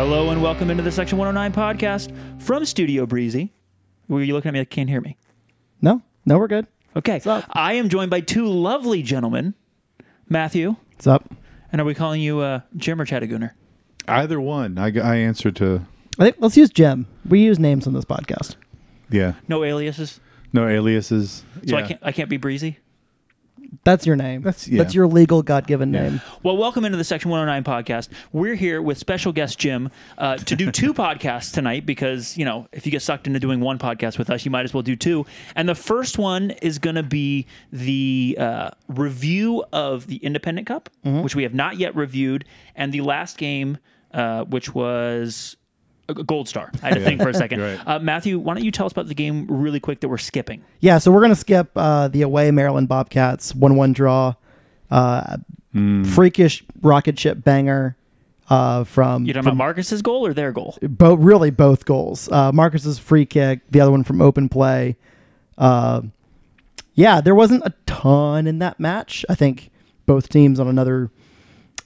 Hello and welcome into the Section 109 podcast from Studio Breezy. Were you looking at me like can't hear me? No, no, we're good. Okay. up? I am joined by two lovely gentlemen, Matthew, What's up? and are we calling you uh, Jim or Chattagooner? Either one. I, I answer to, I think let's use Jim. We use names on this podcast. yeah. No aliases, No aliases. so I Yeah. can't I can't be Breezy. That's your name. That's- yeah. That's your legal God given Yeah. name. Well, welcome into the Section 109 podcast. We're here with special guest Jim uh, to do two podcasts tonight because, you know, if you get sucked into doing one podcast with us, you might as well do two. And the first one is going to be the uh, review of the Independent Cup, which we have not yet reviewed, and the last game, uh, which was a Gold Star. I had to think for a second. Right. Uh, Matthew, why don't you tell us about the game really quick that we're skipping? Yeah, so we're gonna skip uh, the away Maryland Bobcats one one draw, uh, freakish rocket ship banger uh, from You talking from about Markus's goal or their goal? bo- really both goals. Uh, Markus's free kick, the other one from open play. Uh, yeah, there wasn't a ton in that match. I think both teams on another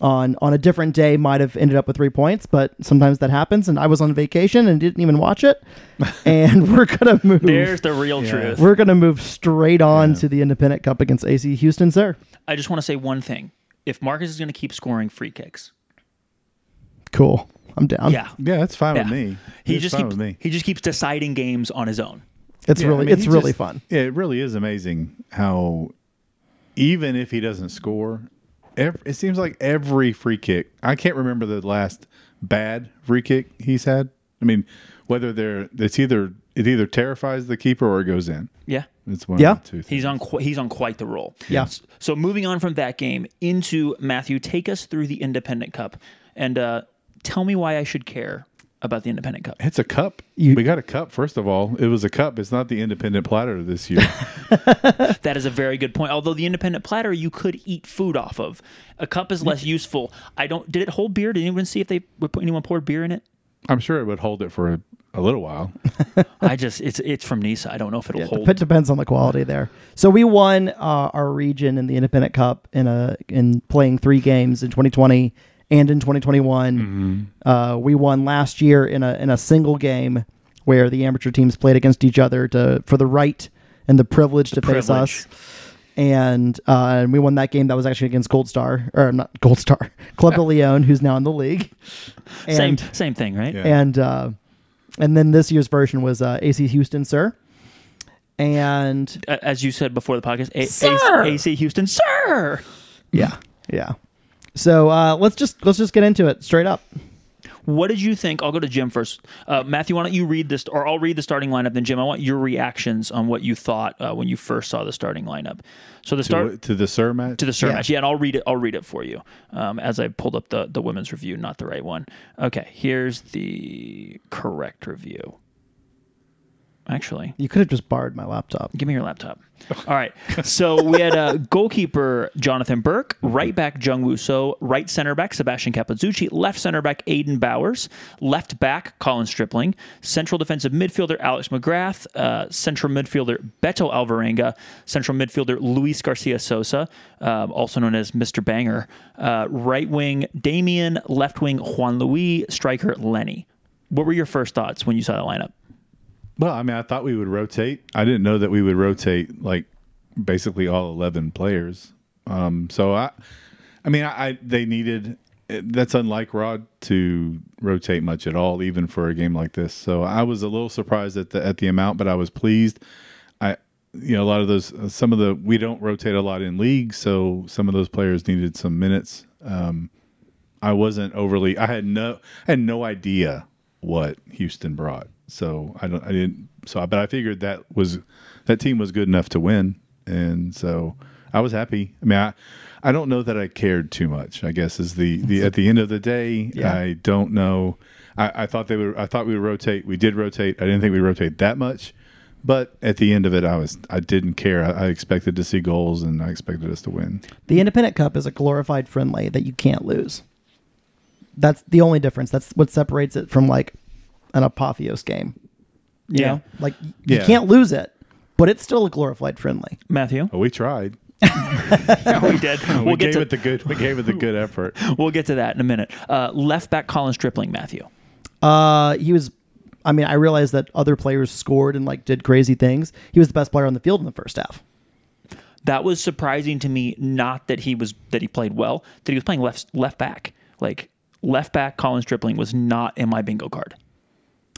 on on a different day might have ended up with three points, but sometimes that happens. And I was on vacation and didn't even watch it. and we're gonna move. There's the real Yeah. truth. we're gonna move straight on Yeah. to the Independent Cup against AC Houston, sir. I just want to say one thing. If Markus is going to keep scoring free kicks, Cool. I'm down. yeah, Yeah, that's fine yeah. with me. he It's just keeps with me. he just keeps deciding games on his own. it's Yeah, I really mean, it's really just- fun. Yeah, it really is amazing how even if he doesn't score, ev it seems like every free kick. I can't remember the last bad free kick he's had. I mean, whether they're it's either it either terrifies the keeper or it goes in. Yeah. It's one Yeah. of the two. He's on qu- he's on quite the roll. Yeah. S- So moving on from that game into Matthew, take us through the Independent Cup and uh, tell me why I should care about the Independent Cup. It's a cup. You- we got a cup. First of all, it was a cup. It's not the independent platter this year. That is a very good point. Although the Independent platter you could eat food off of, a cup is less useful. I don't. Did it hold beer? Did anyone see if they anyone poured beer in it? I'm sure it would hold it for a, a little while. I just it's it's from Nisa. I don't know if it'll Yeah, hold. it depends on the quality there. So we won uh, our region in the Independent Cup in a in playing three games in 2020 and in 2021. Uh, we won last year in a in a single game where the amateur teams played against each other to for the right and the privilege to face us. And uh, and we won that game. That was actually against Gold Star or not Gold Star Club de Leon, who's now in the league. same And same thing, right? Yeah. and uh, and then this year's version was uh, AC Houston, sir. And As you said before the podcast, A- Sir! AC, AC Houston, sir. yeah, yeah. So uh, let's just let's just get into it straight up. What did you think? I'll go to Jim first. Uh, Matthew, why don't you read this, or I'll read the starting lineup. Then Jim, I want your reactions on what you thought uh, when you first saw the starting lineup. So the start to, to the Sir match. to the Sir Yeah. match, yeah, and I'll read it. I'll read it for you um, as I pulled up the the women's review, not the right one. Okay, here's the correct review. Actually, You could have just borrowed my laptop. Give me your laptop. All right. So we had uh, goalkeeper Jonathan Burke, right back Jung Woo So, right center back Sebastian Capozucchi, left center back Aiden Bowers, left back Colin Stripling, central defensive midfielder Alex McGrath, uh, central midfielder Beto Alvarenga, central midfielder Luis Garcia Sosa, um, also known as Mr. Banger, uh, right wing Damien, left wing Juan Luis, striker Lenny. What were your first thoughts when you saw the lineup? Well, I mean, I thought we would rotate. I didn't know that we would rotate like basically all eleven players. Um, so I, I mean, I, I they needed. That's unlike Rod to rotate much at all, even for a game like this. So I was a little surprised at the at the amount, but I was pleased. I, you know, a lot of those, uh, some of the we don't rotate a lot in league, so some of those players needed some minutes. Um, I wasn't overly. I had no. I had no idea what Houston brought. So I don't. I didn't. So, but I figured that was that team was good enough to win, and so I was happy. I mean, I, I don't know that I cared too much. I guess is the the at the end of the day, Yeah. I don't know. I, I thought they would. I thought we would rotate. We did rotate. I didn't think we rotate that much. But at the end of it, I was I didn't care. I, I expected to see goals, and I expected us to win. The Independent Cup is a glorified friendly that you can't lose. That's the only difference. That's what separates it from like an apotheos game. You Yeah. know, like you Yeah. can't lose it, but it's still a glorified friendly. Matthew, Well, we tried. we did. We We'll get gave to it the good. We gave it the good effort. we'll get to that in a minute. Uh, left back Colin Stripling, Matthew. Uh, he was. I mean, I realized that other players scored and like did crazy things. He was the best player on the field in the first half. That was surprising to me. Not that he was that he played well, that he was playing left left back. Like left back, Colin Stripling was not in my bingo card.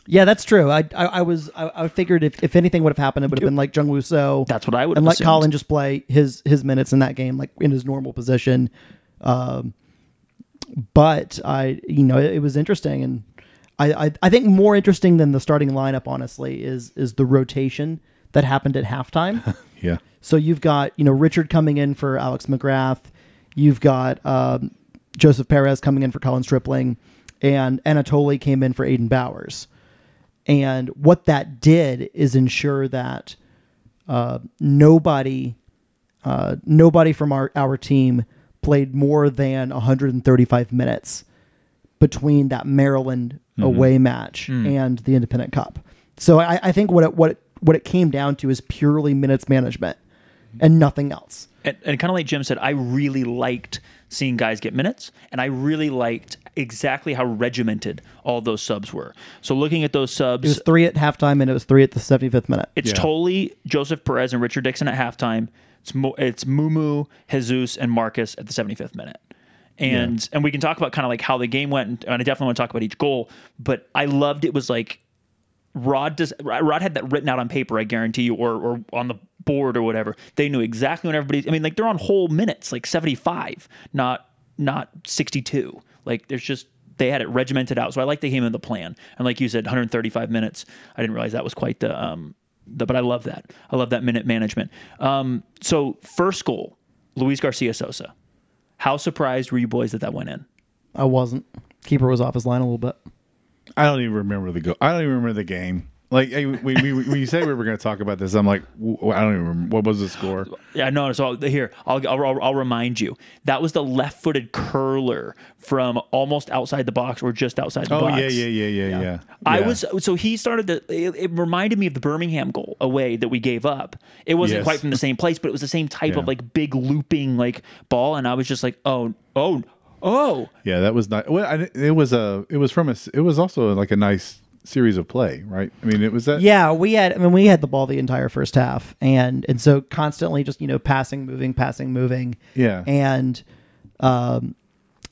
Yeah, that's true. I I, I was I, I figured if, if anything would have happened, it would have been like Jung Woo So. That's what I would and let assumed. Colin just play his his minutes in that game, like in his normal position. Um, but I, you know, it, it was interesting, and I, I I think more interesting than the starting lineup, honestly, is is the rotation that happened at halftime. Yeah. So you've got you know Richard coming in for Alex McGrath, you've got um, Joseph Perez coming in for Colin Stripling, and Anatoly came in for Aiden Bowers. And what that did is ensure that uh, nobody, uh, nobody from our our team played more than 135 minutes between that Maryland away match and the Independent Cup. So I, I think what it, what it, what it came down to is purely minutes management and nothing else. and, and kind of like Jim said, I really liked seeing guys get minutes, and I really liked exactly how regimented all those subs were. So looking at those subs, It was three at halftime and it was three at the 75th minute. it's Yeah. totally Joseph Perez and Richard Dixon at halftime. It's Mo, it's Mumu, Jesus, and Markus at the 75th minute. And and we can talk about kind of like how the game went, and, and I definitely want to talk about each goal. But I loved it was like Rod does Rod had that written out on paper, I guarantee you, or or on the board or whatever. They knew exactly when everybody's. I mean, like they're on whole minutes, like seventy five, not not sixty two. Like there's just they had it regimented out. So I like they came in the plan. And like you said, 135 minutes. I didn't realize that was quite the um the, but I love that. I love that minute management. Um, so first goal, Luis Garcia Sosa. How surprised were you boys that that went in? I wasn't. Keeper was off his line a little bit. I don't even remember the go. I don't even remember the game. Like hey, we, we, when you say we were going to talk about this, I'm like, w- I don't even remember what was the score. Yeah, no. So here, I'll, I'll I'll remind you. That was the left-footed curler from almost outside the box or just outside the Oh box. yeah, yeah, yeah, yeah, yeah. I was so he started the. It, it reminded me of the Birmingham goal away that we gave up. It wasn't Yes. quite from the same place, but it was the same type of like big looping like ball, and I was just like, oh, oh, oh. Yeah, that was not. Well, I, it was a. It was from a. It was also like a nice series of play, right? I mean, it was that. Yeah, we had. I mean, we had the ball the entire first half, and and so constantly just you know passing, moving, passing, moving. Yeah. and um,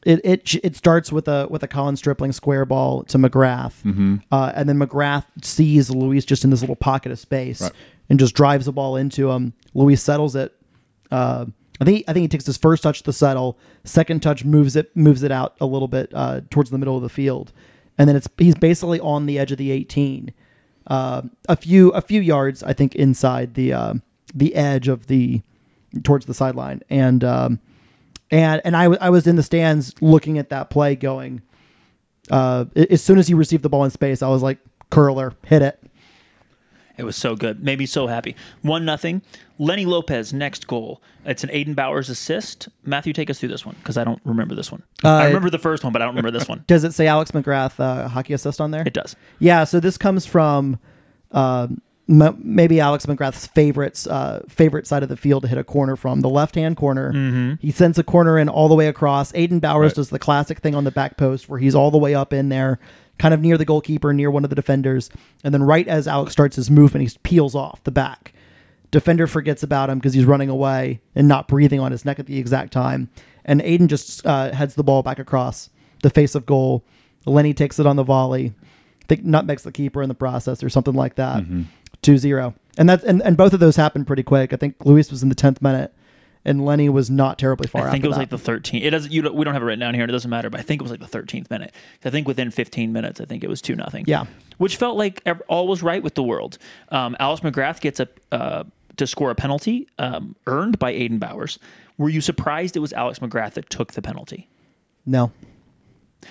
it it it starts with a with a Colin Stripling square ball to McGrath, Mm-hmm. uh, and then McGrath sees Luis just in this little pocket of space and just drives the ball into him. Luis settles it. Uh, I think I think he takes his first touch to settle. Second touch moves it moves it out a little bit uh, towards the middle of the field, and then it's he's basically on the edge of the 18, uh, a few a few yards I think inside the uh, the edge of the towards the sideline, and um, and and I, w- I was in the stands looking at that play, going. Uh, as soon as he received the ball in space, I was like, "Curler, hit it." It was so good. Made me so happy. One nothing. Lenny Lopez next goal. It's an Aiden Bowers assist. Matthew, take us through this one because I don't remember this one. I Uh, remember the first one, but I don't remember this one. Does it say Alex McGrath uh, hockey assist on there? It does. Yeah, so this comes from um, m- maybe Alex McGrath's favorites uh, favorite side of the field to hit a corner from the left hand corner. Mm-hmm. He sends a corner in all the way across. Aiden Bowers Right. does the classic thing on the back post where he's all the way up in there, kind of near the goalkeeper, near one of the defenders, and then right as Alex starts his movement, he peels off the back. Defender forgets about him because he's running away and not breathing on his neck at the exact time. And Aiden just uh, heads the ball back across the face of goal. Lenny takes it on the volley. I think nutmegs the keeper in the process or something like that. 2 0. And that's and, and both of those happened pretty quick. I think Luis was in the 10th minute and Lenny was not terribly far I think it was that. like the 13th. It doesn't. You don't, we don't have it written down here. and It doesn't matter. But I think it was like the 13th minute. I think within 15 minutes, I think it was two nothing. Yeah. which felt like all was right with the world. Um, Alex McGrath gets a uh, to score a penalty um, earned by Aiden Bowers. Were you surprised it was Alex McGrath that took the penalty? no.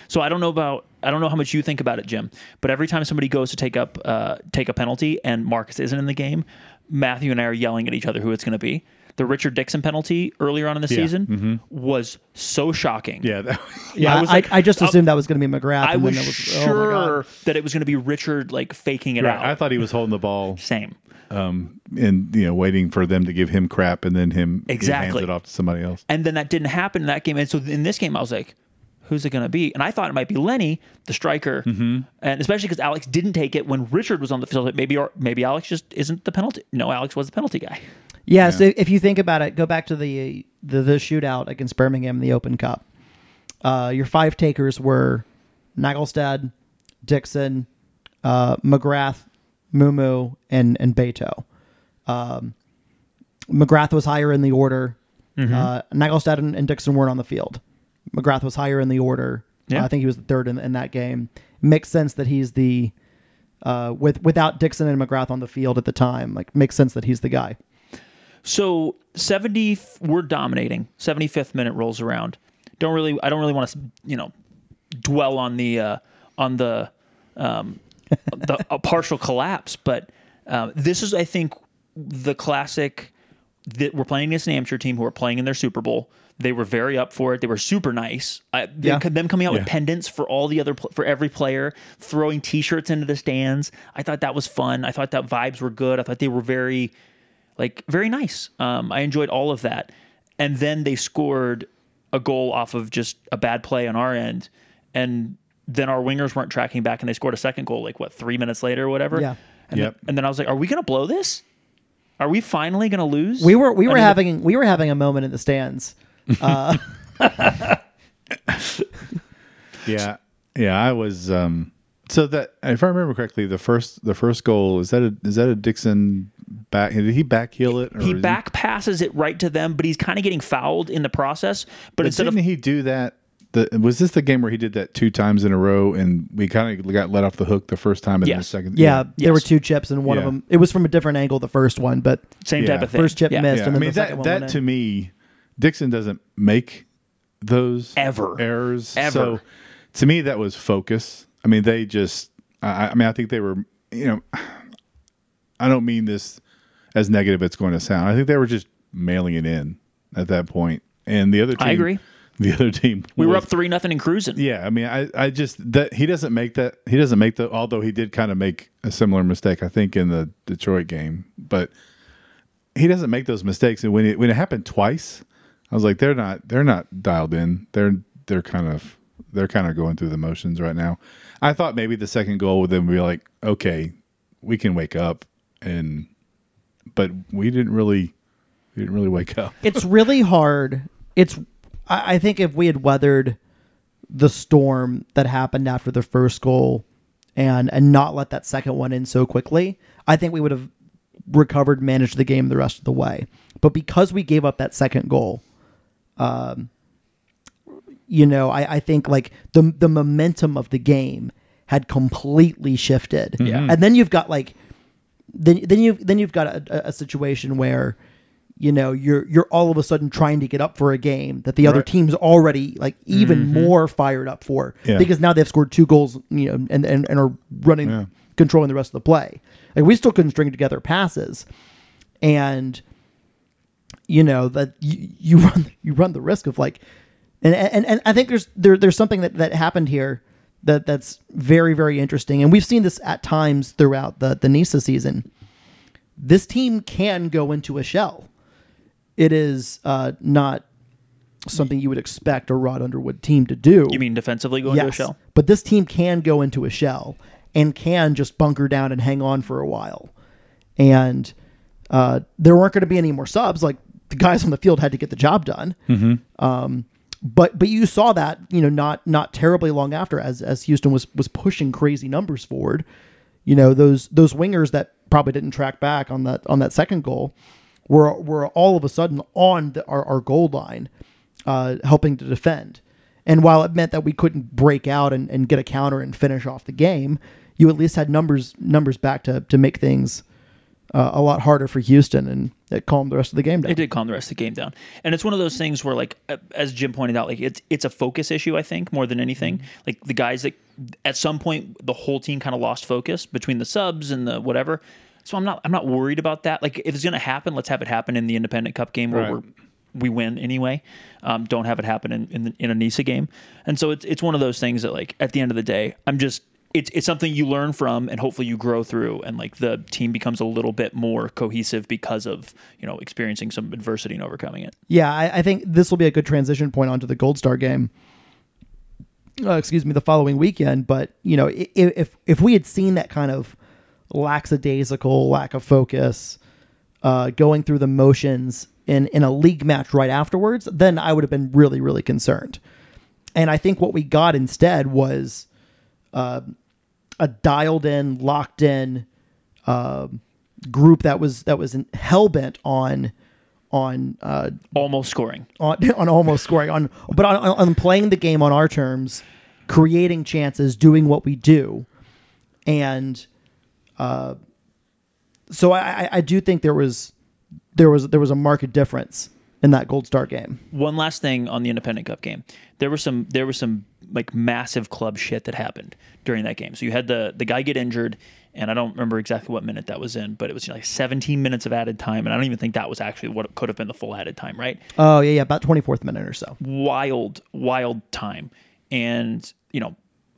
So I don't know about I don't know how much you think about it, Jim. But every time somebody goes to take up uh, take a penalty and Markus isn't in the game, Matthew and I are yelling at each other who it's going to be. The Richard Dixon penalty earlier on in the Yeah. season was so shocking. Yeah, that, Yeah, I, I was like- I, just I- assumed that was going to be McGrath. I and was, then it was oh sure that it was going to be Richard like faking it right. out. I thought he was holding the ball Same. um, and you know waiting for them to give him crap, and then him Exactly. hands it off to somebody else. And then that didn't happen in that game. And so in this game, I was like, who's it going to be? And I thought it might be Lenny, the striker, Mm-hmm. and especially because Alex didn't take it when Richard was on the field. Maybe or maybe Alex just isn't the penalty. No, Alex was the penalty guy. Yeah, so if you think about it, go back to the the, the shootout against Birmingham in the Open Cup. Uh, your five takers were Naglestad, Dixon, uh, McGrath, Mumu, and and Beto. Um, McGrath was higher in the order. Uh, Naglestad and, and Dixon weren't on the field. McGrath was higher in the order. Yeah. I think he was the third in, in that game. Makes sense that he's the uh, with without Dixon and McGrath on the field at the time. Like makes sense that he's the guy. So 70 we're dominating. 75th minute rolls around. Don't really I don't really want to, you know, dwell on the uh on the um the a partial collapse, but um, this is I think the classic that we're playing against an amateur team who are playing in their Super Bowl. They were very up for it. They were super nice. I, Yeah. them coming out Yeah. with pendants for all the other for every player, throwing T-shirts into the stands. I thought that was fun. I thought that vibes were good. I thought they were very like very nice. Um, I enjoyed all of that. And then they scored a goal off of just a bad play on our end, and then our wingers weren't tracking back, and they scored a second goal like what three minutes later or whatever. Yeah. And, Yep. then, and then I was like, are we gonna blow this? Are we finally gonna lose? We were we I were mean, having we were having a moment in the stands. Yeah, yeah. I was. um So that, if I remember correctly, the first the first goal is that a is that a Dixon back? Did he back heel it? Or he is back passes it right to them, but he's kind of getting fouled in the process. But But instead didn't of he do that? The, was this the game where he did that two times in a row, and we kind of got let off the hook the first time, and then the second? Yeah, there were two chips and one of them. It was from a different angle. The first one, but same Yeah. type of thing. First chip yeah. missed. Yeah, and I mean the that that to in. me, Dixon doesn't make those Ever. errors Ever. So to me, that was focus. I mean, they just. I, I mean, I think they were. You know, I don't mean this as negative it's going to sound. I think they were just mailing it in at that point, and the other team. I agree. The other team. We were up three nothing and cruising. Yeah, I mean, I, I just that he doesn't make that he doesn't make the although he did kind of make a similar mistake I think in the Detroit game, but he doesn't make those mistakes. And when it when it happened twice, I was like, they're not they're not dialed in. They're they're kind of they're kind of going through the motions right now. I thought maybe the second goal would then be like, okay, we can wake up, and but we didn't really we didn't really wake up. it's really hard. It's I, I think if we had weathered the storm that happened after the first goal and and not let that second one in so quickly, I think we would have recovered, managed the game the rest of the way. But because we gave up that second goal, um, you know, I, I think like the the momentum of the game had completely shifted. Yeah. And then you've got like then then you then you've got a, a situation where you know you're you're all of a sudden trying to get up for a game that the other team's already like even mm-hmm. more fired up for Yeah. because now they've scored two goals you know and and, and are running Yeah. controlling the rest of the play like we still couldn't string together passes and you know that you, you run you run the risk of like and and, and I think there's there there's something that, that happened here that that's very very interesting and we've seen this at times throughout the the Nisa season this team can go into a shell it is uh, not something you would expect a Rod Underwood team to do You mean defensively going to a shell? but this team can go into a shell and can just bunker down and hang on for a while. And uh, there weren't going to be any more subs. Like the guys on the field had to get the job done. Um, but but you saw that you know not not terribly long after as as Houston was was pushing crazy numbers forward. You know those those wingers that probably didn't track back on that on that second goal were were all of a sudden on the, our our goal line, uh, helping to defend. And while it meant that we couldn't break out and, and get a counter and finish off the game, you at least had numbers numbers back to to make things uh, a lot harder for Houston, and it calmed the rest of the game down. It did calm the rest of the game down, and it's one of those things where, like, uh, as Jim pointed out, like it's it's a focus issue. I think more than anything, like the guys that at some point the whole team kind of lost focus between the subs and the whatever. So I'm not I'm not worried about that. Like if it's gonna happen, let's have it happen in the Independent Cup game where Right. we're we win anyway. Um, don't have it happen in in, the, in a Nisa game, and so it's it's one of those things that like at the end of the day, I'm just it's it's something you learn from and hopefully you grow through, and like the team becomes a little bit more cohesive because of you know experiencing some adversity and overcoming it. Yeah, I, I think this will be a good transition point onto the Gold Star game. uh, excuse me, the following weekend. But you know, i- if if we had seen that kind of lackadaisical lack of focus, uh, going through the motions in in a league match right afterwards, then I would have been really really concerned. And I think what we got instead was uh, a dialed in, locked in uh, group that was that was hell bent on on uh, Almost scoring. on, on almost scoring on but on, on playing the game on our terms creating chances doing what we do and uh, so I, I- I do think there was there was there was a marked difference in that gold star game One last thing on the Independent Cup game. There were some there were some like massive club shit that happened during that game. So you had the the guy get injured, and I don't remember exactly what minute that was in, but it was like 17 minutes of added time, and I don't even think that was actually what could have been the full added time, right? oh yeah yeah about 24th minute or so wild, wild time. And, you know,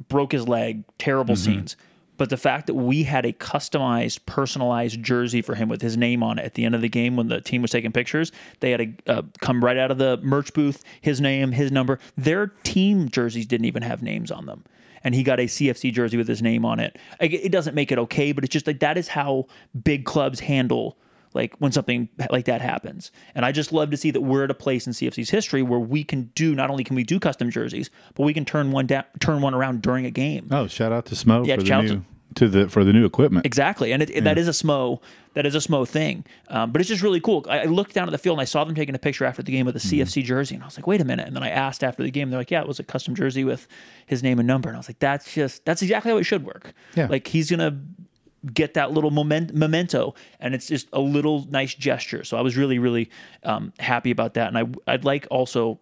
broke his leg, terrible mm-hmm. scenes. But the fact that we had a customized, personalized jersey for him with his name on it at the end of the game when the team was taking pictures, they had to uh, come right out of the merch booth, his name, his number. Their team jerseys didn't even have names on them. And he got a CFC jersey with his name on it. It doesn't make it okay, but it's just like that is how big clubs handle like when something like that happens. And I just love to see that we're at a place in CFC's history where we can do not only can we do custom jerseys, but we can turn one down, turn one around during a game. Oh, shout out to Smo Yeah, for the new to the for the new equipment. Exactly, and it, it- that is a smo that is a smo thing. Um, but it's just really cool. I, I looked down at the field and I saw them taking a picture after the game with a CFC jersey, and I was like, wait a minute. And then I asked after the game, they're like, yeah, it was a custom jersey with his name and number, and I was like, that's just that's exactly how it should work. Yeah. like he's gonna get that little moment, memento and it's just a little nice gesture. So i was really really um, happy about that. And I, i'd like also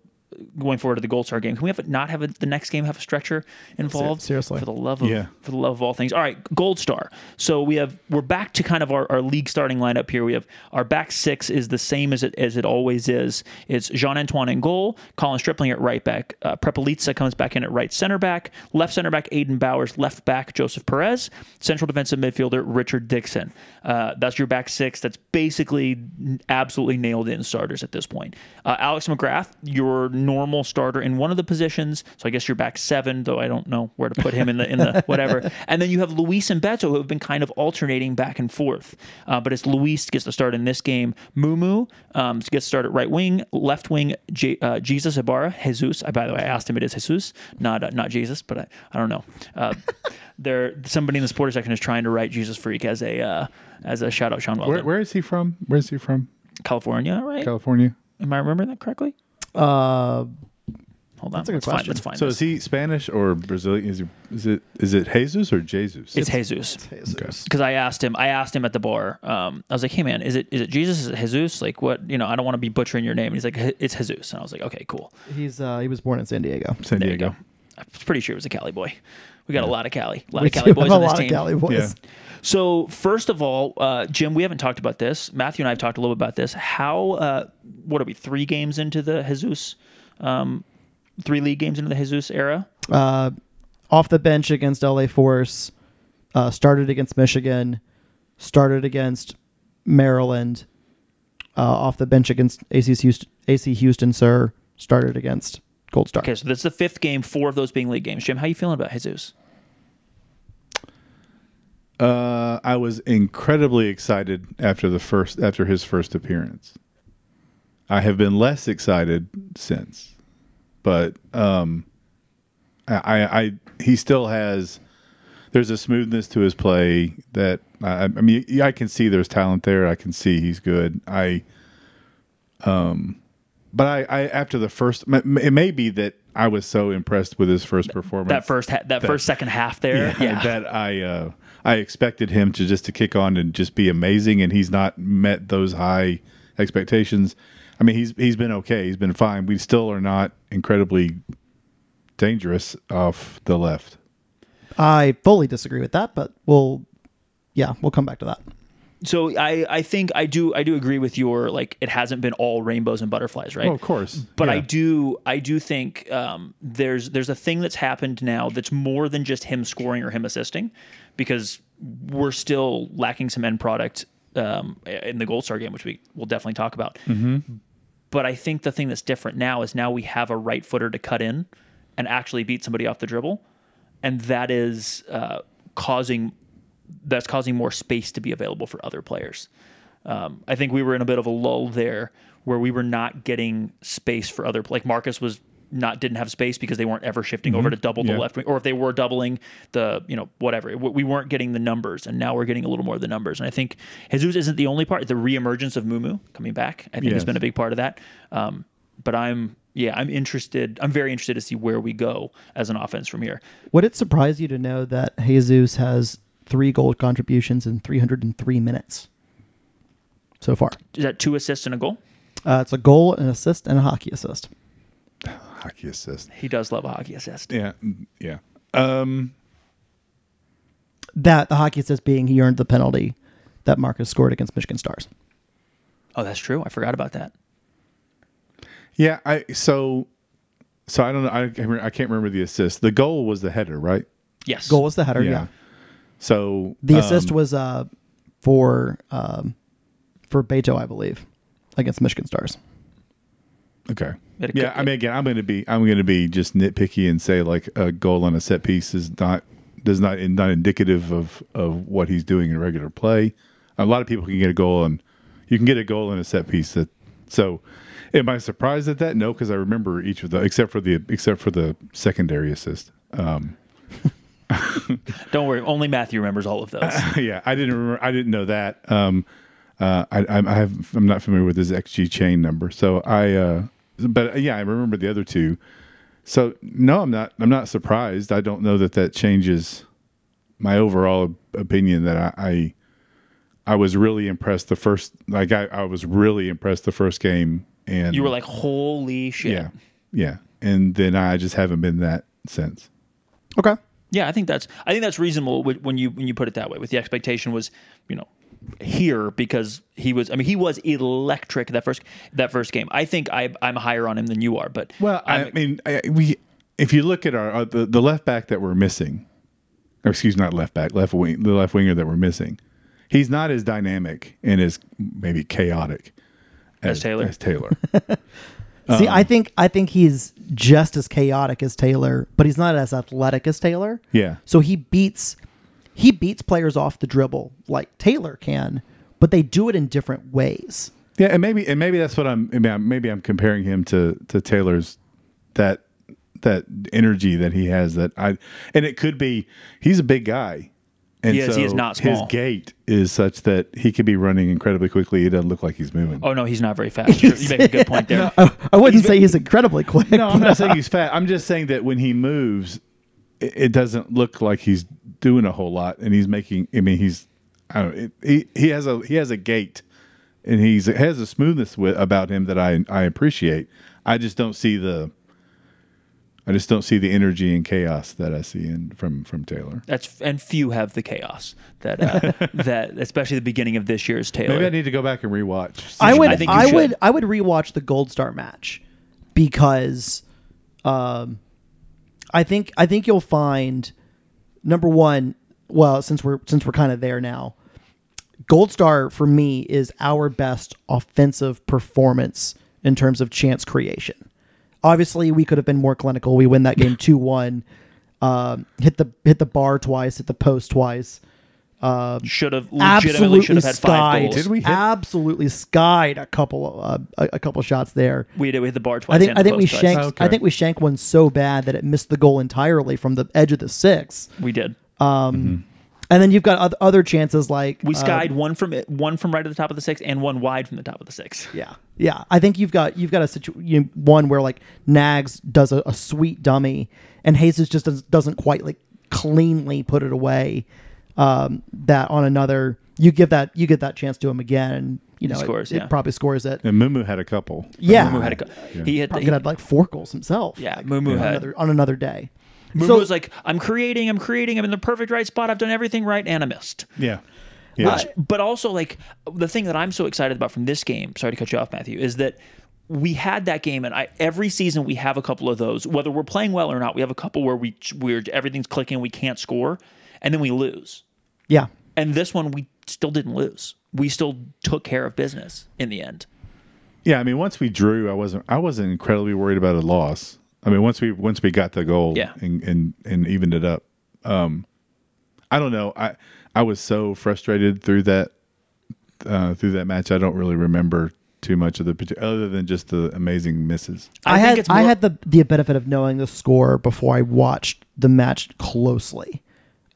going forward to the gold star game. Can we have it not have a, the next game have a stretcher involved? Seriously. for the love of Yeah. for the love of all things. All right gold star. So we have we're back to kind of our, our league starting lineup here. We have our back six is the same as it as it always is. It's jean-antoine in goal colin stripling at right back uh, Prepelica comes back in at right center back left center back aiden bowers left back joseph perez central defensive midfielder richard dixon. Uh, that's your back six that's basically absolutely nailed in starters at this point. Uh, alex mcgrath your normal starter in one of the positions. So i guess you're back seven though i don't know where to put him in the in the whatever. And then you have luis and beto who have been kind of alternating back and forth. Uh, but it's luis gets to start in this game. Mumu um, gets started right wing left wing J- uh, jesus ibarra jesus. I, by the way i asked him it is jesus not uh, not jesus but i, I don't know. Uh, there somebody in the supporter section is trying to write jesus freak as a uh, as a shout out sean weldon Where, where is he from? Where is he from? california right? California. am i remembering that correctly uh, hold on That's a good let's find, question. let's find So this. is he Spanish or Brazilian? Is, he, is it is it Jesus or Jesus? it's jesus Okay. because I asked him, I asked him at the bar. Um, I was like, "Hey man, is it is it Jesus? Is it Jesus? Like what? You know, I don't want to be butchering your name." And he's like, "It's Jesus," and I was like, "Okay, cool." he's uh, he was born in san diego San There Diego. I'm pretty sure it was a Cali boy. We got a lot of Cali, a lot We of Cali do boys have on a this lot team. of Cali boys Yeah. So first of all, uh, Jim, we haven't talked about this. Matthew and I have talked a little bit about this. How? Uh, what are we? Three games into the Jesus, um, three league games into the Jesus era. uh, off the bench against LA Force, uh, started against Michigan, started against Maryland, uh, off the bench against AC Houston, AC Houston, sir, started against Gold Star. Okay, so that's the fifth game. Four of those being league games. Jim, how are you feeling about Jesus? Uh, I was incredibly excited after the first after his first appearance. I have been less excited since, but um, I, I, I he still has. There's a smoothness to his play that I, I mean I can see there's talent there. I can see he's good. I, um, but I, I after the first, it may be that I was so impressed with his first performance That first, ha- that, first second half there. Yeah, that I uh, I expected him to just to kick on and just be amazing, and he's not met those high expectations. I mean, he's he's been okay, he's been fine. We still are not incredibly dangerous off the left. I fully disagree with that, but we'll, yeah, we'll come back to that. So I, I think I do I do agree with your like it hasn't been all rainbows and butterflies, right? Oh, of course, But I do I do think um, there's there's a thing that's happened now that's more than just him scoring or him assisting, because we're still lacking some end product um, in the Gold Star game, which we will definitely talk about. Mm-hmm. But I think the thing that's different now is now we have a right footer to cut in and actually beat somebody off the dribble, and that is uh, causing that's causing more space to be available for other players. Um, I think we were in a bit of a lull there where we were not getting space for other like Markus was not didn't have space because they weren't ever shifting over to double the Yeah. left wing or if they were doubling the you know whatever. We we weren't getting the numbers and now we're getting a little more of the numbers. And I think Jesus isn't the only part the reemergence of Mumu coming back I think has been a big part of that. Um, but I'm yeah I'm interested I'm very interested to see where we go as an offense from here. Would it surprise you to know that Jesus has three goal contributions in 303 minutes so far? is that two assists and a goal Uh, it's a goal, an assist, and a hockey assist. Hockey assist. he does love a hockey assist Yeah, mm, yeah. Um, That the hockey assist being he earned the penalty that Markus scored against Michigan Stars. oh that's true I forgot about that yeah. I so so I don't know. I I can't remember the assist. The goal was the header, right? yes Goal was the header, yeah. So The um, assist was uh, for um, for Beto, I believe, against Michigan Stars. Okay. It Yeah, I mean, again, I'm going to be I'm going to be just nitpicky and say like a goal on a set piece is not does not not indicative of of what he's doing in regular play. A lot of people can get a goal and you can get a goal in a set piece that so. Am I surprised at that? No, because I remember each of the except for the except for the secondary assist. Um, don't worry only Matthew remembers all of those yeah, I didn't remember. I didn't know that. Um, uh, I, I, I have. I'm not familiar with his XG chain number. So I. Uh, but uh, yeah, I remember the other two. So no, I'm not. I'm not surprised. I don't know that that changes my overall opinion that I. I I was really impressed the first like I, I was really impressed the first game and you were like holy shit yeah yeah and then I just haven't been that since Okay. Yeah, I think that's I think that's reasonable when you when you put it that way. With the expectation was, you know, here because he was. I mean, he was electric that first that first game. I think I I'm higher on him than you are, but Well, I I'm- mean, I, we if you look at our uh, the, the left back that we're missing, or excuse not left back, left wing, the left winger that we're missing, he's not as dynamic and as maybe chaotic As Taylor. As Taylor, See, I um, think I think he's just as chaotic as Taylor, but he's not as athletic as Taylor. yeah, So he beats he beats players off the dribble like Taylor can, but they do it in different ways. yeah, and maybe and maybe that's what I'm. Maybe I'm comparing him to to Taylor's that that energy that he has. That I and it could be he's a big guy. And He is- he is so not His gait is such that he could be running incredibly quickly. It doesn't look like he's moving. oh no, he's not very fast. You're- you make a good point there. I, I wouldn't say he's incredibly quick. No, I'm not saying he's fat. I'm just saying that when he moves, it, it doesn't look like he's doing a whole lot, and he's making. I mean, he's. I don't. It, he he has a he has a gait, and he's has a smoothness with, about him that I I appreciate. I just don't see the. I just don't see the energy and chaos that I see in from from Taylor. That's and few have the chaos that uh, that especially the beginning of this year's Taylor. Maybe I need to go back and rewatch. I would I I, think you should. would I would rewatch the Gold Star match because um I think I think you'll find number 1 well since we're since we're kind of there now Gold Star for me is our best offensive performance in terms of chance creation. Obviously, we could have been more clinical. We win that game 2-1. Um, hit the hit the bar twice, hit the post twice. should have legitimately absolutely should have had five skied. goals. Did we hit- absolutely skied a couple uh, a, a couple shots there. We did. We hit the bar twice. I think and I think we post twice. shanked Okay. I think we shanked one so bad that it missed the goal entirely from the edge of the six. We did. And then you've got other chances like We uh, skied one from it, one from right at the top of the six, and one wide from the top of the six. yeah, yeah. I think you've got you've got a situ- you, one where like Nags does a, a sweet dummy, and Jesus just does, doesn't quite like cleanly put it away. Um, that on another, you give that you get that chance to him again, and you know it- scores, it, yeah. probably scores it. and Mumu had a couple. Yeah, Mumu had a, go- he hit. probably He, could have like four goals himself. yeah, Mumu on had. another on another day. Mumu So- was like, "I'm creating. I'm creating. I'm in the perfect right spot. I've done everything right, and I missed." Yeah, yeah. Which, but also like the thing that I'm so excited about from this game. Sorry to cut you off, Matthew. Is that we had that game, and I every season we have a couple of those. Whether we're playing well or not, we have a couple where we we're everything's clicking, we can't score, and then we lose. Yeah, And this one, we still didn't lose. We still took care of business in the end. Yeah, I mean, once we drew, I wasn't I wasn't incredibly worried about a loss. I mean, once we once we got the goal Yeah. and, and and evened it up, um, I don't know. I I was so frustrated through that uh, through that match. I don't really remember too much of the parti- other than just the amazing misses. I, think had it's I had the the benefit of knowing the score before I watched the match closely.